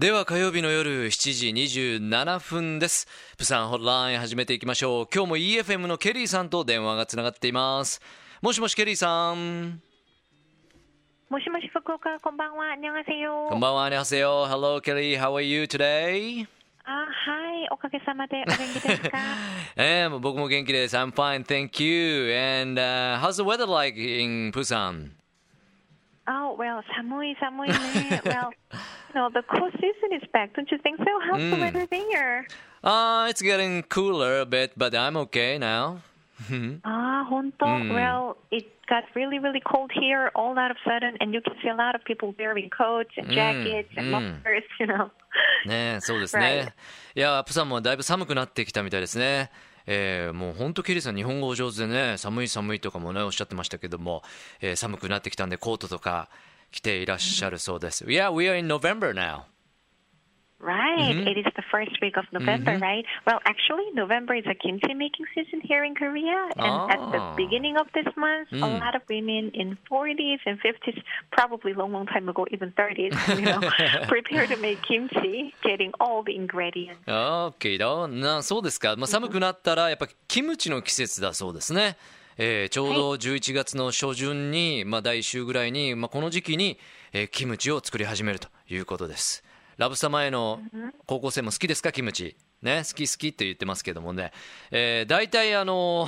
では火曜日の夜7時27分です。プサンホッライン始めていきましょう。今日も EFM のケリーさんと電話がつながっています。もしもしケリーさん。もしもし福岡、こんばんは。にゃがせよ。こんばんは、にゃがせよ。Hello, Kelly. How are you today? あはい、おかげさまでお元気ですか？えー、僕も元気です。I'm fine, thank you. And、uh, how's the weather like in Busan? Oh, well, 寒い寒いね。well, you know, the cool season is back. Don't you think so? How's the Mm. weather there? Uh, it's getting cooler a bit, but I'm okay now. あ、本当、Mm. Well, it got really, really cold here all out of sudden, and you can see a lot of people wearing coats and jackets and Mm. mufflers, you know. ねえそうですね。いや、プサンもだいぶ寒くなってきたみたいですね。 えー、もう本当、ケリーさん、日本語お上手でね、寒い寒いとかもね、おっしゃってましたけども、えー寒くなってきたんで、コートとか着ていらっしゃるそうです。Yeah, we are in November now. Right. Mm-hmm. It is the first week of November, right? Well, actually, November is a kimchi making season here in Korea. And at the Ah. beginning of this month, a Mm. lot of women in 40s and 50s, probably long, long time ago, even 30s, you know, prepare to make kimchi, getting all the ingredients. OK だなそうですか、まあ、寒くなったらやっぱキムチの季節だそうですね、えーちょうど11月の初旬に、まあ、第1週ぐらいに、まあ、この時期に、えーキムチを作り始めるということですラブ様への高校生も好きですか？キムチね？好き好きって言ってますけどもね、えー、大体あの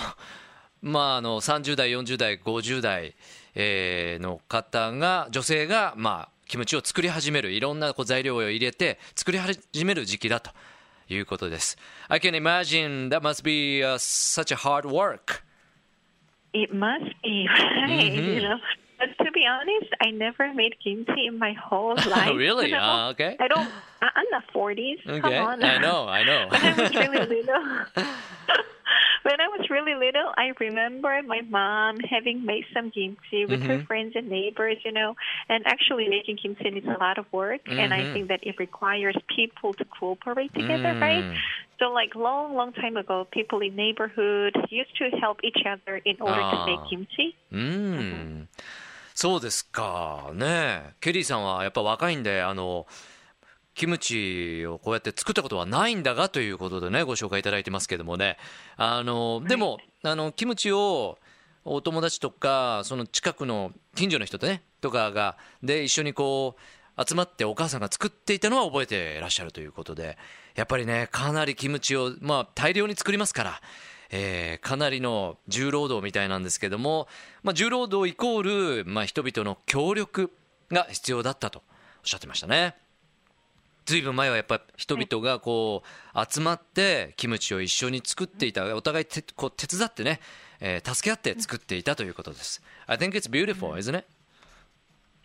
まあ、あの30代、40代、50代、えーの方が、女性が、まあ、キムチを作り始める、いろんなこう材料を入れて作り始める時期だということです。I can imagine that must be、uh, such a hard work. It must be, right? Mm-hmm. You know? Be honest, I never made kimchi in my whole life. Really? you know? Ah, okay. I don't, I'm not 40s. Come Okay, on. I know, I know. when I was really little. when I was really little, I remember my mom having made some kimchi with her mm-hmm. friends and neighbors, you know. And actually, making kimchi is a lot of work, and I mm-hmm. think that it requires people to cooperate together, mm. right? So, like long, long time ago, people in neighborhood used to help each other in order to make Ah. kimchi. Mm. Mm-hmm. うーん、そうですか。ね。ケリーさんはやっぱ若いんであのキムチをこうやって作ったことはないんだがということでねご紹介いただいてますけどもね。あのでもあのキムチをお友達とかその近くの近所の人とねとかがで一緒にこう集まってお母さんが作っていたのは覚えていらっしゃるということでやっぱりねかなりキムチを、まあ、大量に作りますから、えーかなりの重労働みたいなんですけども、まあ、重労働イコール、まあ、人々の協力が必要だったとおっしゃってましたね。ずいぶん前はやっぱ人々がこう集まってキムチを一緒に作っていたお互いてこう手伝ってね、えー助け合って作っていたということです。I think it's beautiful, isn't it?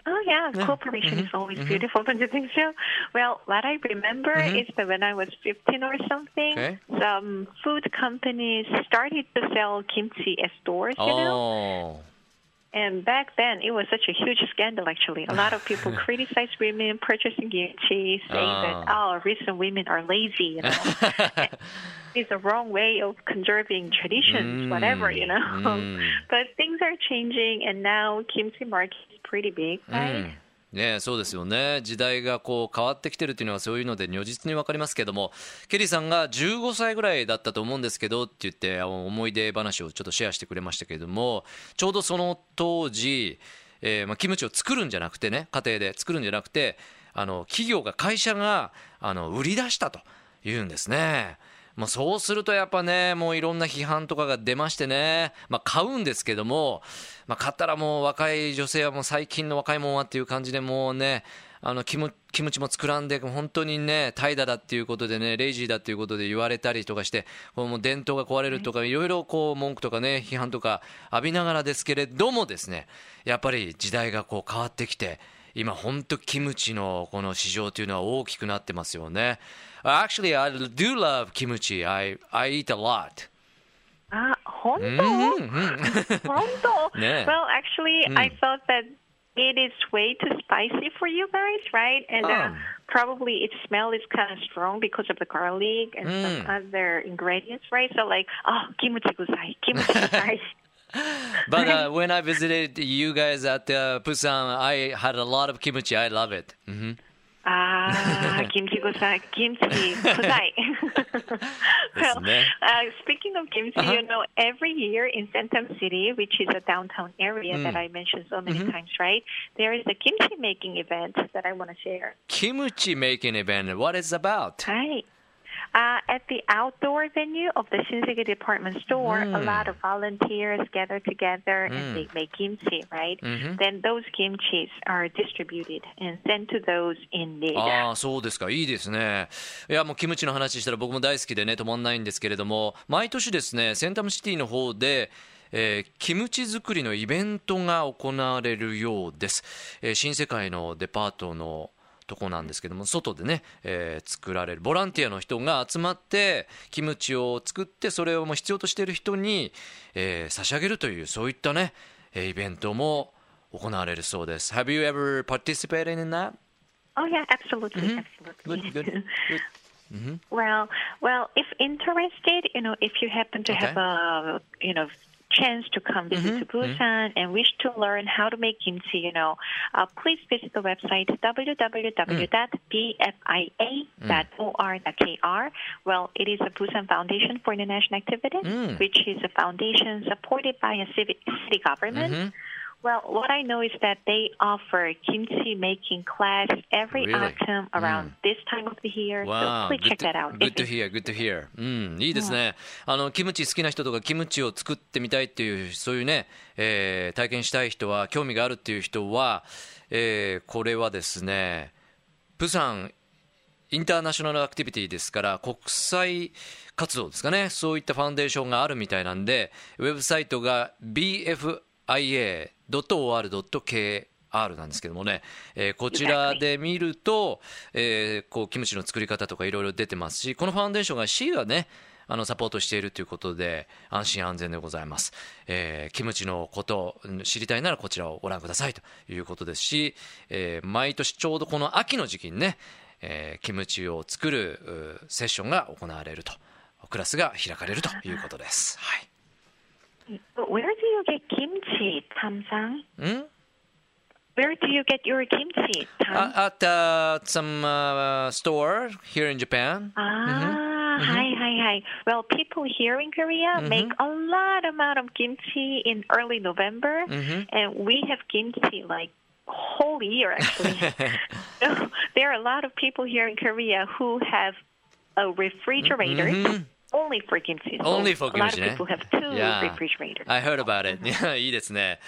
Oh yeah, cooperation is mm-hmm. always mm-hmm. beautiful, don't you think so? Well, what I remember mm-hmm. is that when I was 15 or something, Okay. some food companies started to sell kimchi at stores, you know. Oh. And back then, it was such a huge scandal, actually. A lot of people criticized women purchasing kimchi, saying that, ah. oh, recent women are lazy. You know? it's a wrong way of conserving traditions, mm. whatever, you know. Mm. but things are changing, and now kimchi market is pretty big, right? Mm. ねそうですよね時代がこう変わってきてるっていうのはそういうので如実に分かりますけどもケリーさんが15歳ぐらいだったと思うんですけどって言って思い出話をちょっとシェアしてくれましたけれどもちょうどその当時、えーまあ、キムチを作るんじゃなくてね家庭で作るんじゃなくてあの企業が会社があの売り出したというんですね。まあ、そうするとやっぱね、もういろんな批判とかが出ましてね、まあ、買うんですけども、まあ、買ったらもう若い女性はもう最近の若いもんはっていう感じでもうね、あのキムキムチも作らんで、本当にね、怠惰だっていうことでね、レイジーだっていうことで言われたりとかして、こうもう伝統が壊れるとか、いろいろこう文句とかね、批判とか浴びながらですけれどもですね、やっぱり時代がこう変わってきて、今本当キムチのこの市場というのは大きくなってますよね。Actually, I do love kimchi. I, I eat a lot. あ、本当本当ね Well, actually, I thought that it is way too spicy for you guys, right? And uh, Oh. probably its smell is kind of strong because of the garlic and some other ingredients, right? So like, oh, kimchi guzai, kimchi guzai. but uh, when I visited you guys at uh, Busan, I had a lot of kimchi. I love it. Mm-hmm. Ah, kimchi gosai, kimchi gosai. well, uh, speaking of kimchi, uh-huh. you know, every year in Centum City, which is a downtown area mm. that I mentioned so many mm-hmm. times, right? There is a kimchi making event that I want to share. Kimchi making event. What is about? Right. Uh, at the outdoor venue of the Shinseki department store, a Mm. lot of volunteers gather together Mm. and they make kimchi, right? Mhm. Then those kimchis are distributed and sent to those in need. ああそうですかいいですねいやもうキムチの話したら僕も大好きでね止まんないんですけれども毎年ですねセンタムシティの方でえーキムチ作りのイベントが行われるようです、えー新世界のデパートのとこなんですけども外でね、えー作られるボランティアの人が集まってキムチを作ってそれをもう必要としている人に、えー差し上げるというそういったねえーイベントも行われるそうです Have you ever participated in that? Oh yeah, absolutely, Mhm. absolutely. Good, good, good. Well, well, if interested, you know, if you happen to Okay. have a, you know, chance to come visit Mhm, to Busan and wish to learn how to make kimchi, you know, uh, please visit the website www.bfia.or.kr. Well, it is a Busan Foundation for International Activities, Mm. which is a foundation supported by a civic, city government. Mhm. Well, what I know is that they offer kimchi making class every Really? autumn around this time of the year. Wow, so please check that out. good to hear, good to hear. うん、いいですね。あの、キムチ好きな人とか、キムチを作ってみたいっていう、そういうね、えー体験したい人は、興味があるっていう人は、えーこれはですね、プサンインターナショナルアクティビティですから、国際活動ですかね、そういったファンデーションがあるみたいなんで、ウェブサイトが .or.kr なんですけどもね、えーこちらで見ると、えーこうキムチの作り方とかいろいろ出てますし、このファンデーションが C がね、あのサポートしているということで安心安全でございます、えーキムチのことうん知りたいならこちらをご覧くださいということですし、えー毎年ちょうどこの秋の時期にね、えーキムチを作るセッションが行われると。クラスが開かれるということです、はい、But where do you get kimchi, Tam-sang? ん Where do you get your kimchi? Uh, at uh, some uh, store here in Japan. Ah, hi, hi, hi. Well, people here in Korea make a lot amount of kimchi in early November, Mhm. and we have kimchi like whole year actually. So there are a lot of people here in Korea who have a refrigerator Mhm. Only for kimchi. Only for a lot kimchi, of people have two Yeah. refrigerators. I heard about it. いやいいですね。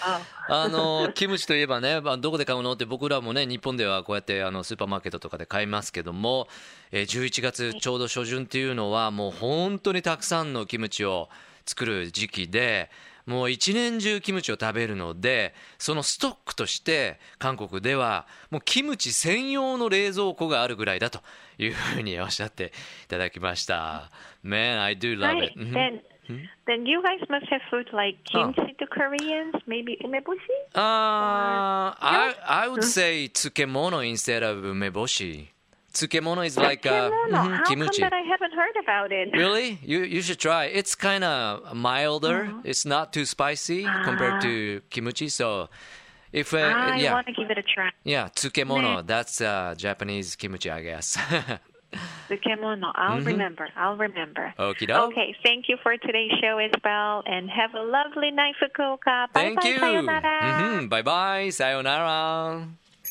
あのキムチといえばね、まあどこで買うの？って僕らもね、日本ではこうやってあのスーパーマーケットとかで買いますけども、えー11月ちょうど初旬っていうのはもう本当にたくさんのキムチを作る時期で、もう一年中キムチを食べるので、そのストックとして韓国ではもうキムチ専用の冷蔵庫があるぐらいだというふうにおっしゃっていただきました。Man, I do love Right. it. うん Then, you guys must have food like Oh. kimchi to Koreans, maybe umeboshi. Uh, I I would say tsukemono instead of umeboshi. Tsukemono is like uh, mhm, How kimchi. come that I haven't heard about it? Really? You you should try. It's kind of milder. It's not too spicy compared to kimchi. So if uh, I yeah want to give it a try. yeah tsukemono, that's uh, Japanese kimchi, I guess. The kimono. I'll remember. I'll remember. Okie doke. Okay. Thank you for today's show as well, and have a lovely night, Fukuoka. Bye Thank bye. you. Sayonara. Mhm, Bye bye. Sayonara.